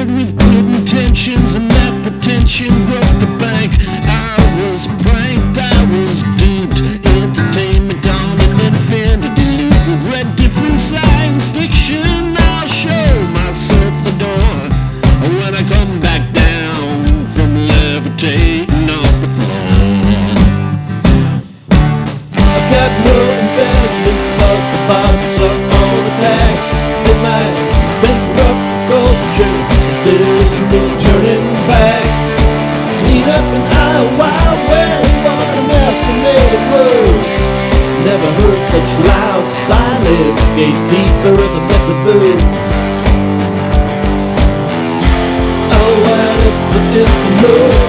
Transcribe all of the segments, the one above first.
started with good intentions and that pretension broke the but there is no turning back. Clean up in Iowa, Wild West, what a mess they made it worse. Never heard such loud silence, gatekeeper of the metaverse. Oh, what if if the Lord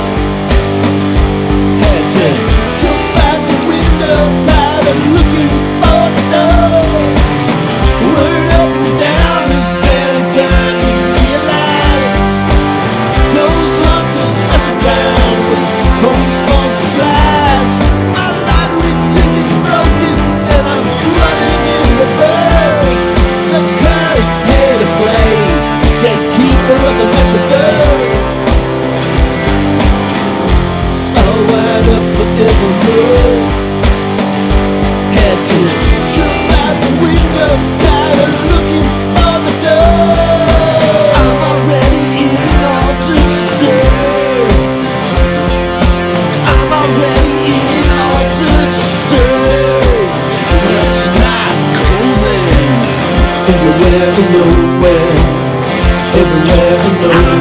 up forever. Had to jump out the window, tired of looking for the door. I'm already in an altered state. I'm already in an altered state. Let's not go there. Everywhere and nowhere. Everywhere and nowhere.